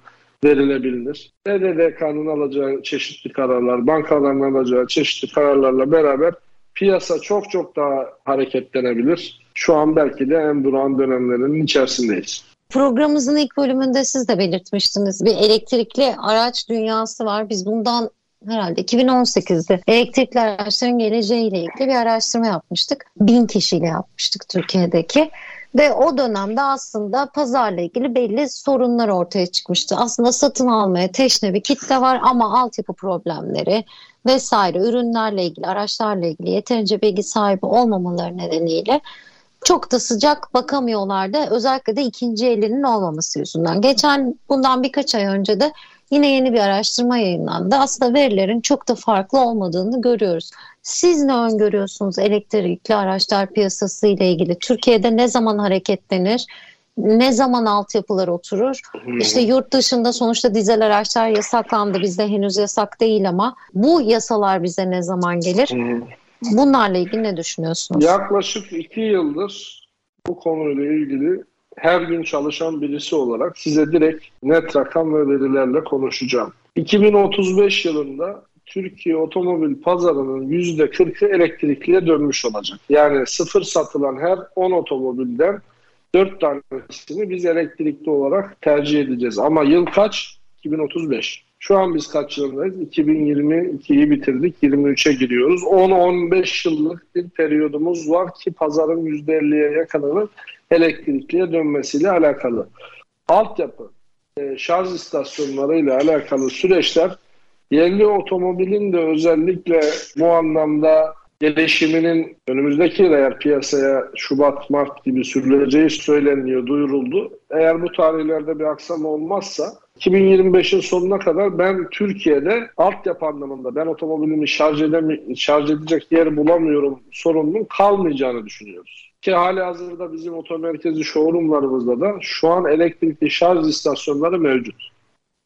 verilebilir. BDDK'nın alacağı çeşitli kararlar, bankaların alacağı çeşitli kararlarla beraber piyasa çok çok daha hareketlenebilir. Şu an belki de en duran dönemlerinin içerisindeyiz. Programımızın ilk bölümünde siz de belirtmiştiniz. Bir elektrikli araç dünyası var. Biz bundan herhalde 2018'de elektrikli araçların geleceğiyle ilgili bir araştırma yapmıştık. Bin kişiyle yapmıştık Türkiye'deki. Ve o dönemde aslında pazarla ilgili belli sorunlar ortaya çıkmıştı. Aslında satın almaya teşne bir kitle var ama altyapı problemleri vesaire ürünlerle ilgili, araçlarla ilgili yeterince bilgi sahibi olmamaları nedeniyle çok da sıcak bakamıyorlardı. Özellikle de ikinci elinin olmaması yüzünden. Geçen bundan birkaç ay önce de yine yeni bir araştırma yayınlandı. Aslında verilerin çok da farklı olmadığını görüyoruz. Siz ne öngörüyorsunuz elektrikli araçlar piyasası ile ilgili? Türkiye'de ne zaman hareketlenir? Ne zaman altyapılar oturur? Hmm. İşte yurt dışında sonuçta dizel araçlar yasaklandı. Bizde henüz yasak değil ama bu yasalar bize ne zaman gelir? Hmm. Bunlarla ilgili ne düşünüyorsunuz? Yaklaşık iki yıldır bu konuyla ilgili her gün çalışan birisi olarak size direkt net rakam ve verilerle konuşacağım. 2035 yılında Türkiye otomobil pazarının %40'ı elektrikliye dönmüş olacak. Yani sıfır satılan her 10 otomobilden 4 tanesini biz elektrikli olarak tercih edeceğiz. Ama yıl kaç? 2035. Şu an biz kaç yılındayız? 2022'yi bitirdik, 23'e giriyoruz. 10-15 yıllık bir periyodumuz var ki pazarın %50'ye yakınının elektrikliye dönmesiyle alakalı. Altyapı, e, şarj istasyonları ile alakalı süreçler yerli otomobilin de özellikle bu anlamda gelişiminin önümüzdeki yıl eğer piyasaya Şubat, Mart gibi sürüleceği söyleniyor, duyuruldu. Eğer bu tarihlerde bir aksama olmazsa 2025'in sonuna kadar ben Türkiye'de altyapı anlamında ben otomobilimi şarj, edemi, şarj edecek yer bulamıyorum sorununun kalmayacağını düşünüyoruz. Ki hali hazırda bizim otomerkezi showroomlarımızda da şu an elektrikli şarj istasyonları mevcut.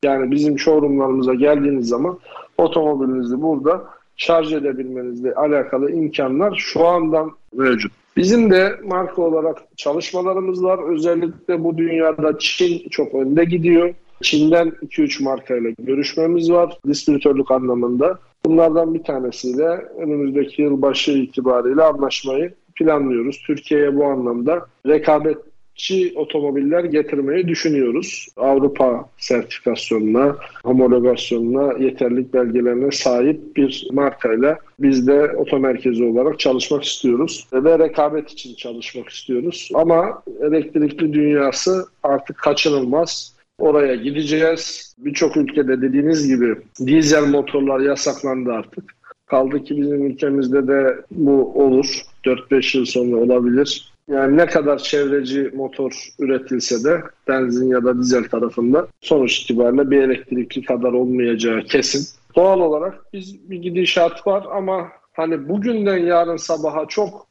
Yani bizim showroomlarımıza geldiğiniz zaman otomobilinizi burada şarj edebilmenizle alakalı imkanlar şu andan mevcut. Bizim de marka olarak çalışmalarımız var. Özellikle bu dünyada Çin çok önde gidiyor. Çin'den 2-3 markayla görüşmemiz var distribütörlük anlamında. Bunlardan bir tanesiyle önümüzdeki yıl başı itibariyle anlaşmayı planlıyoruz. Türkiye'ye bu anlamda rekabet çi otomobiller getirmeyi düşünüyoruz. Avrupa sertifikasyonuna, homologasyonuna, yeterlik belgelerine sahip bir markayla biz de otomerkezi olarak çalışmak istiyoruz ve rekabet için çalışmak istiyoruz. Ama elektrikli dünyası artık kaçınılmaz. Oraya gideceğiz. Birçok ülkede dediğiniz gibi dizel motorlar yasaklandı artık. Kaldı ki bizim ülkemizde de bu olur. 4-5 yıl sonra olabilir. Yani ne kadar çevreci motor üretilse de benzin ya da dizel tarafında sonuç itibariyle bir elektrikli kadar olmayacağı kesin. Doğal olarak biz bir gidişat var ama hani bugünden yarın sabaha çok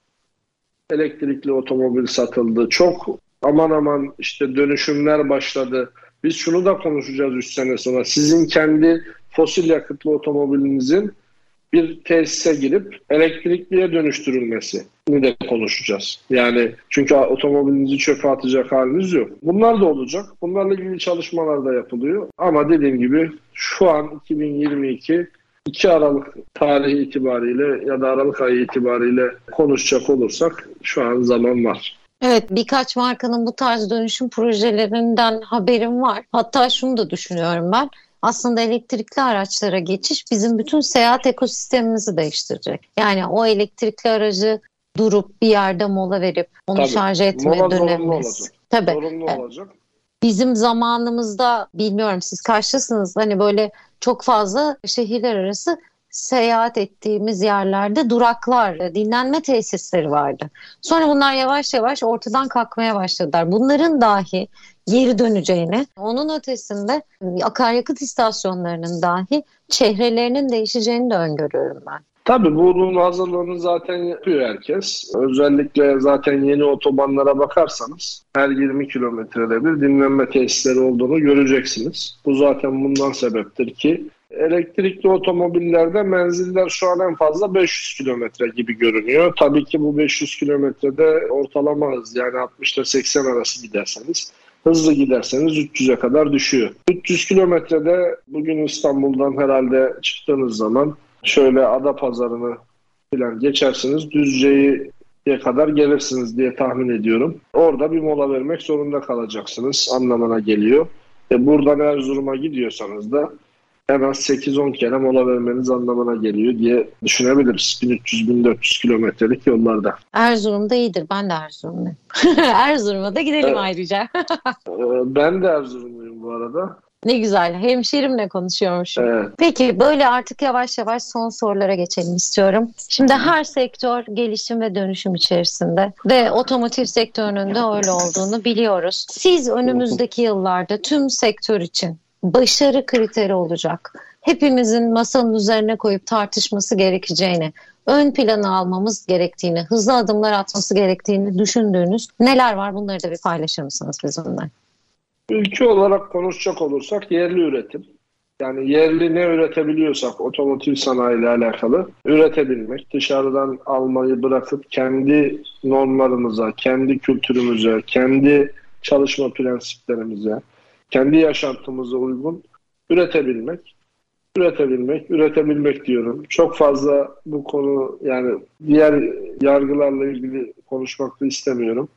elektrikli otomobil satıldı. Çok aman aman işte dönüşümler başladı. Biz şunu da konuşacağız 3 sene sonra. Sizin kendi fosil yakıtlı otomobilinizin bir tesise girip elektrikliye dönüştürülmesi de konuşacağız. Yani çünkü otomobilinizi çöpe atacak haliniz yok. Bunlar da olacak. Bunlarla ilgili çalışmalar da yapılıyor. Ama dediğim gibi şu an 2022 2 Aralık tarihi itibariyle ya da Aralık ayı itibariyle konuşacak olursak şu an zaman var. Evet birkaç markanın bu tarz dönüşüm projelerinden haberim var. Hatta şunu da düşünüyorum ben aslında elektrikli araçlara geçiş bizim bütün seyahat ekosistemimizi değiştirecek. Yani o elektrikli aracı durup bir yerde mola verip onu Tabii. şarj etme dönemimiz. Tabii. Zorunlu olacak. Bizim zamanımızda bilmiyorum siz karşısınız hani böyle çok fazla şehirler arası seyahat ettiğimiz yerlerde duraklar, dinlenme tesisleri vardı. Sonra bunlar yavaş yavaş ortadan kalkmaya başladılar. Bunların dahi geri döneceğini, onun ötesinde akaryakıt istasyonlarının dahi çehrelerinin değişeceğini de öngörüyorum ben. Tabii bunun hazırlığını zaten yapıyor herkes. Özellikle zaten yeni otobanlara bakarsanız her 20 kilometrede bir dinlenme tesisleri olduğunu göreceksiniz. Bu zaten bundan sebeptir ki elektrikli otomobillerde menziller şu an en fazla 500 kilometre gibi görünüyor. Tabii ki bu 500 kilometrede ortalama hız yani 60 ile 80 arası giderseniz hızlı giderseniz 300'e kadar düşüyor. 300 kilometrede bugün İstanbul'dan herhalde çıktığınız zaman şöyle ada pazarını falan geçersiniz. Düzce'ye kadar gelirsiniz diye tahmin ediyorum. Orada bir mola vermek zorunda kalacaksınız anlamına geliyor. E buradan Erzurum'a gidiyorsanız da en az 8-10 kere mola vermeniz anlamına geliyor diye düşünebiliriz. 1300-1400 kilometrelik yollarda. Erzurum'da iyidir. Ben de Erzurum'dayım. Erzurum'a da gidelim evet. ayrıca. Ee, ben de Erzurumluyum bu arada. Ne güzel. Hemşerimle konuşuyormuşum. Evet. Peki böyle artık yavaş yavaş son sorulara geçelim istiyorum. Şimdi her sektör gelişim ve dönüşüm içerisinde ve otomotiv sektörünün de öyle olduğunu biliyoruz. Siz önümüzdeki yıllarda tüm sektör için başarı kriteri olacak. Hepimizin masanın üzerine koyup tartışması gerekeceğini, ön plana almamız gerektiğini, hızlı adımlar atması gerektiğini düşündüğünüz neler var? Bunları da bir paylaşır mısınız bizimle? Ülke olarak konuşacak olursak yerli üretim. Yani yerli ne üretebiliyorsak otomotiv sanayi ile alakalı üretebilmek, dışarıdan almayı bırakıp kendi normlarımıza, kendi kültürümüze, kendi çalışma prensiplerimize, kendi yaşantımıza uygun üretebilmek, üretebilmek, üretebilmek diyorum. Çok fazla bu konu yani diğer yargılarla ilgili konuşmak da istemiyorum.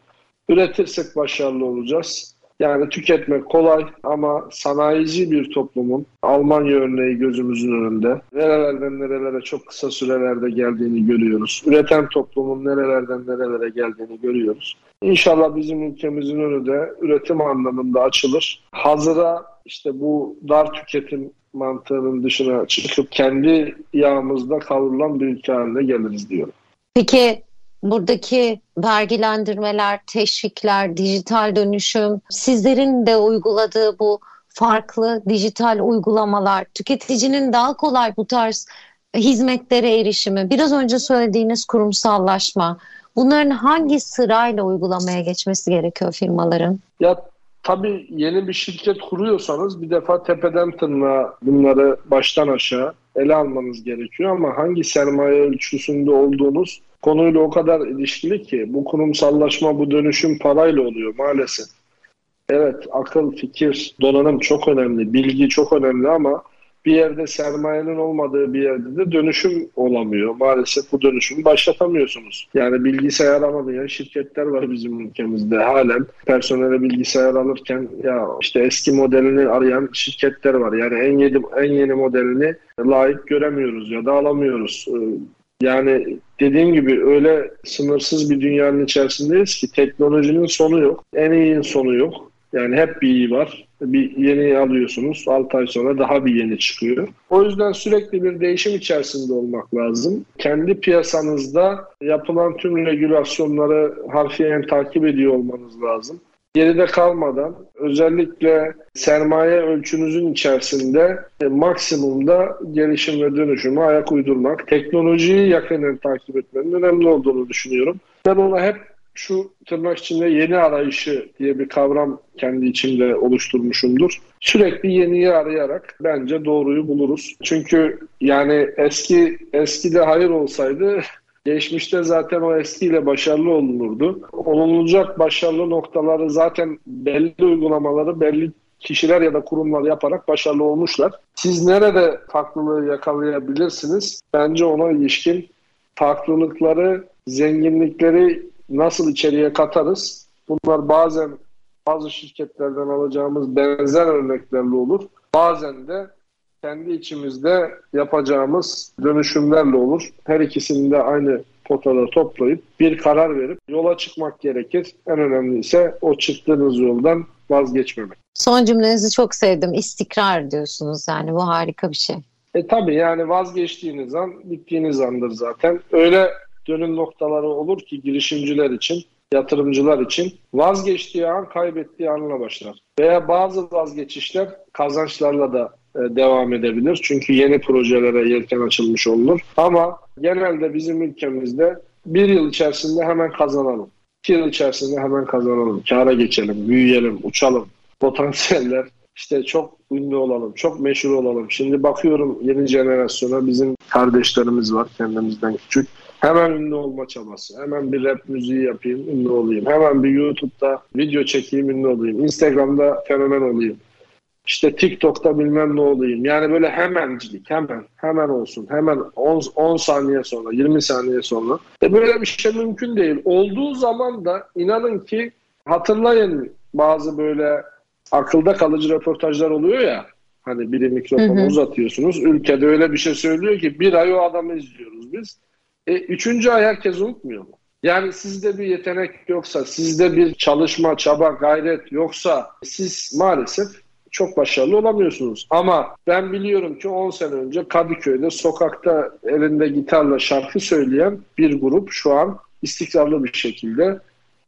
Üretirsek başarılı olacağız. Yani tüketmek kolay ama sanayici bir toplumun Almanya örneği gözümüzün önünde. Nerelerden nerelere çok kısa sürelerde geldiğini görüyoruz. Üreten toplumun nerelerden nerelere geldiğini görüyoruz. İnşallah bizim ülkemizin önü de üretim anlamında açılır. Hazıra işte bu dar tüketim mantığının dışına çıkıp kendi yağımızda kavrulan bir ülke haline geliriz diyorum. Peki buradaki vergilendirmeler, teşvikler, dijital dönüşüm, sizlerin de uyguladığı bu farklı dijital uygulamalar, tüketicinin daha kolay bu tarz hizmetlere erişimi, biraz önce söylediğiniz kurumsallaşma, bunların hangi sırayla uygulamaya geçmesi gerekiyor firmaların? Ya tabii yeni bir şirket kuruyorsanız bir defa tepeden tırnağa bunları baştan aşağı ele almanız gerekiyor ama hangi sermaye ölçüsünde olduğunuz konuyla o kadar ilişkili ki bu kurumsallaşma, bu dönüşüm parayla oluyor maalesef. Evet akıl, fikir, donanım çok önemli, bilgi çok önemli ama bir yerde sermayenin olmadığı bir yerde de dönüşüm olamıyor. Maalesef bu dönüşümü başlatamıyorsunuz. Yani bilgisayar alamayan şirketler var bizim ülkemizde. Halen personele bilgisayar alırken ya işte eski modelini arayan şirketler var. Yani en yeni, en yeni modelini layık göremiyoruz ya da alamıyoruz. Yani dediğim gibi öyle sınırsız bir dünyanın içerisindeyiz ki teknolojinin sonu yok. En iyinin sonu yok. Yani hep bir iyi var. Bir yeni alıyorsunuz. 6 ay sonra daha bir yeni çıkıyor. O yüzden sürekli bir değişim içerisinde olmak lazım. Kendi piyasanızda yapılan tüm regülasyonları harfiyen takip ediyor olmanız lazım geride kalmadan özellikle sermaye ölçünüzün içerisinde e, maksimumda gelişim ve dönüşümü ayak uydurmak, teknolojiyi yakından takip etmenin önemli olduğunu düşünüyorum. Ben ona hep şu tırnak içinde yeni arayışı diye bir kavram kendi içimde oluşturmuşumdur. Sürekli yeniyi arayarak bence doğruyu buluruz. Çünkü yani eski eskide hayır olsaydı Geçmişte zaten o eskiyle başarılı olunurdu. Olunacak başarılı noktaları zaten belli uygulamaları belli kişiler ya da kurumlar yaparak başarılı olmuşlar. Siz nerede farklılığı yakalayabilirsiniz? Bence ona ilişkin farklılıkları, zenginlikleri nasıl içeriye katarız? Bunlar bazen bazı şirketlerden alacağımız benzer örneklerle olur. Bazen de kendi içimizde yapacağımız dönüşümlerle olur. Her ikisini de aynı potada toplayıp bir karar verip yola çıkmak gerekir. En önemli ise o çıktığınız yoldan vazgeçmemek. Son cümlenizi çok sevdim. İstikrar diyorsunuz yani bu harika bir şey. E tabii yani vazgeçtiğiniz an bittiğiniz andır zaten. Öyle dönüm noktaları olur ki girişimciler için, yatırımcılar için vazgeçtiği an kaybettiği anla başlar. Veya bazı vazgeçişler kazançlarla da devam edebilir. Çünkü yeni projelere yelken açılmış olur. Ama genelde bizim ülkemizde bir yıl içerisinde hemen kazanalım. İki yıl içerisinde hemen kazanalım. Kâra geçelim, büyüyelim, uçalım. Potansiyeller işte çok ünlü olalım, çok meşhur olalım. Şimdi bakıyorum yeni jenerasyona bizim kardeşlerimiz var kendimizden küçük. Hemen ünlü olma çabası. Hemen bir rap müziği yapayım, ünlü olayım. Hemen bir YouTube'da video çekeyim, ünlü olayım. Instagram'da fenomen olayım işte TikTok'ta bilmem ne olayım. Yani böyle hemencilik hemen hemen olsun. Hemen 10, 10 saniye sonra 20 saniye sonra. E böyle bir şey mümkün değil. Olduğu zaman da inanın ki hatırlayın bazı böyle akılda kalıcı röportajlar oluyor ya. Hani biri mikrofonu hı hı. uzatıyorsunuz. Ülkede öyle bir şey söylüyor ki bir ay o adamı izliyoruz biz. E, üçüncü ay herkes unutmuyor mu? Yani sizde bir yetenek yoksa, sizde bir çalışma, çaba, gayret yoksa siz maalesef çok başarılı olamıyorsunuz. Ama ben biliyorum ki 10 sene önce Kadıköy'de sokakta elinde gitarla şarkı söyleyen bir grup şu an istikrarlı bir şekilde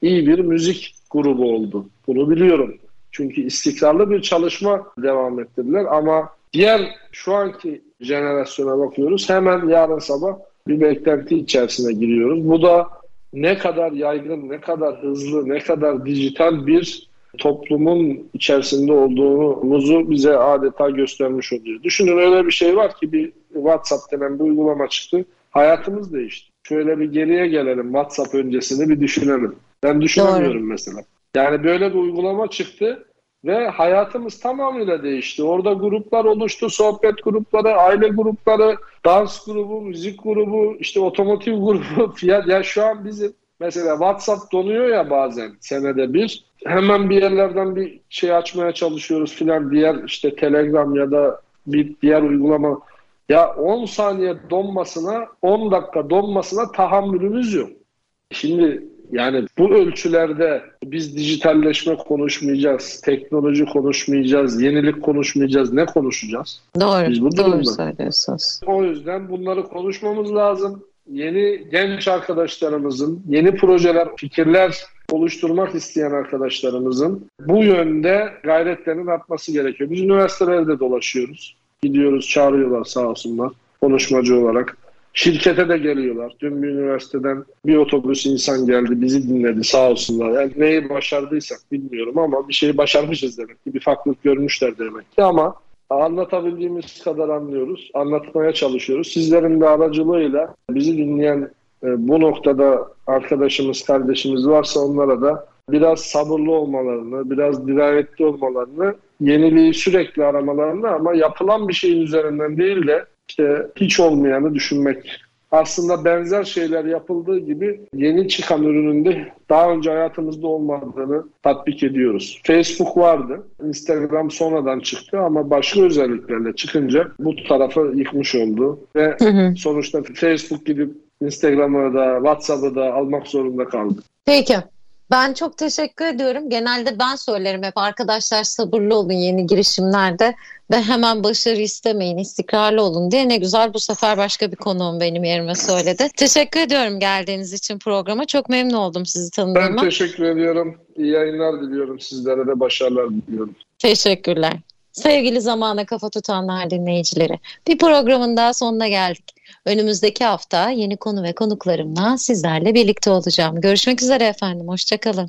iyi bir müzik grubu oldu. Bunu biliyorum. Çünkü istikrarlı bir çalışma devam ettirdiler ama diğer şu anki jenerasyona bakıyoruz hemen yarın sabah bir beklenti içerisine giriyoruz. Bu da ne kadar yaygın, ne kadar hızlı, ne kadar dijital bir toplumun içerisinde olduğumuzu bize adeta göstermiş oluyor. Düşünün öyle bir şey var ki bir WhatsApp denen bir uygulama çıktı. Hayatımız değişti. Şöyle bir geriye gelelim WhatsApp öncesini bir düşünelim. Ben düşünemiyorum Doğru. mesela. Yani böyle bir uygulama çıktı ve hayatımız tamamıyla değişti. Orada gruplar oluştu, sohbet grupları, aile grupları, dans grubu, müzik grubu, işte otomotiv grubu, fiyat. Ya şu an bizim mesela WhatsApp donuyor ya bazen senede bir hemen bir yerlerden bir şey açmaya çalışıyoruz filan diğer işte Telegram ya da bir diğer uygulama ya 10 saniye donmasına 10 dakika donmasına tahammülümüz yok. Şimdi yani bu ölçülerde biz dijitalleşme konuşmayacağız, teknoloji konuşmayacağız, yenilik konuşmayacağız. Ne konuşacağız? Doğru, biz bu doğru söylüyorsunuz. O yüzden bunları konuşmamız lazım. Yeni genç arkadaşlarımızın, yeni projeler, fikirler oluşturmak isteyen arkadaşlarımızın bu yönde gayretlerinin artması gerekiyor. Biz üniversitelerde dolaşıyoruz. Gidiyoruz, çağırıyorlar sağ olsunlar konuşmacı olarak. Şirkete de geliyorlar. Dün bir üniversiteden bir otobüs insan geldi, bizi dinledi sağ olsunlar. Yani neyi başardıysak bilmiyorum ama bir şeyi başarmışız demek ki. Bir farklılık görmüşler demek ki ama anlatabildiğimiz kadar anlıyoruz. Anlatmaya çalışıyoruz. Sizlerin de aracılığıyla bizi dinleyen e, bu noktada arkadaşımız, kardeşimiz varsa onlara da biraz sabırlı olmalarını, biraz dirayetli olmalarını, yeniliği sürekli aramalarını ama yapılan bir şeyin üzerinden değil de işte hiç olmayanı düşünmek. Aslında benzer şeyler yapıldığı gibi yeni çıkan ürünün de daha önce hayatımızda olmadığını tatbik ediyoruz. Facebook vardı, Instagram sonradan çıktı ama başka özelliklerle çıkınca bu tarafı yıkmış oldu. Ve hı hı. sonuçta Facebook gidip Instagram'ı da WhatsApp'ı da almak zorunda kaldı. Peki. Ben çok teşekkür ediyorum. Genelde ben söylerim hep arkadaşlar sabırlı olun yeni girişimlerde ve hemen başarı istemeyin, istikrarlı olun diye. Ne güzel bu sefer başka bir konuğum benim yerime söyledi. Teşekkür ediyorum geldiğiniz için programa. Çok memnun oldum sizi tanıdığıma. Ben teşekkür ediyorum. İyi yayınlar diliyorum. Sizlere de başarılar diliyorum. Teşekkürler. Sevgili zamana kafa tutanlar dinleyicileri. Bir programın daha sonuna geldik. Önümüzdeki hafta yeni konu ve konuklarımla sizlerle birlikte olacağım. Görüşmek üzere efendim. Hoşçakalın.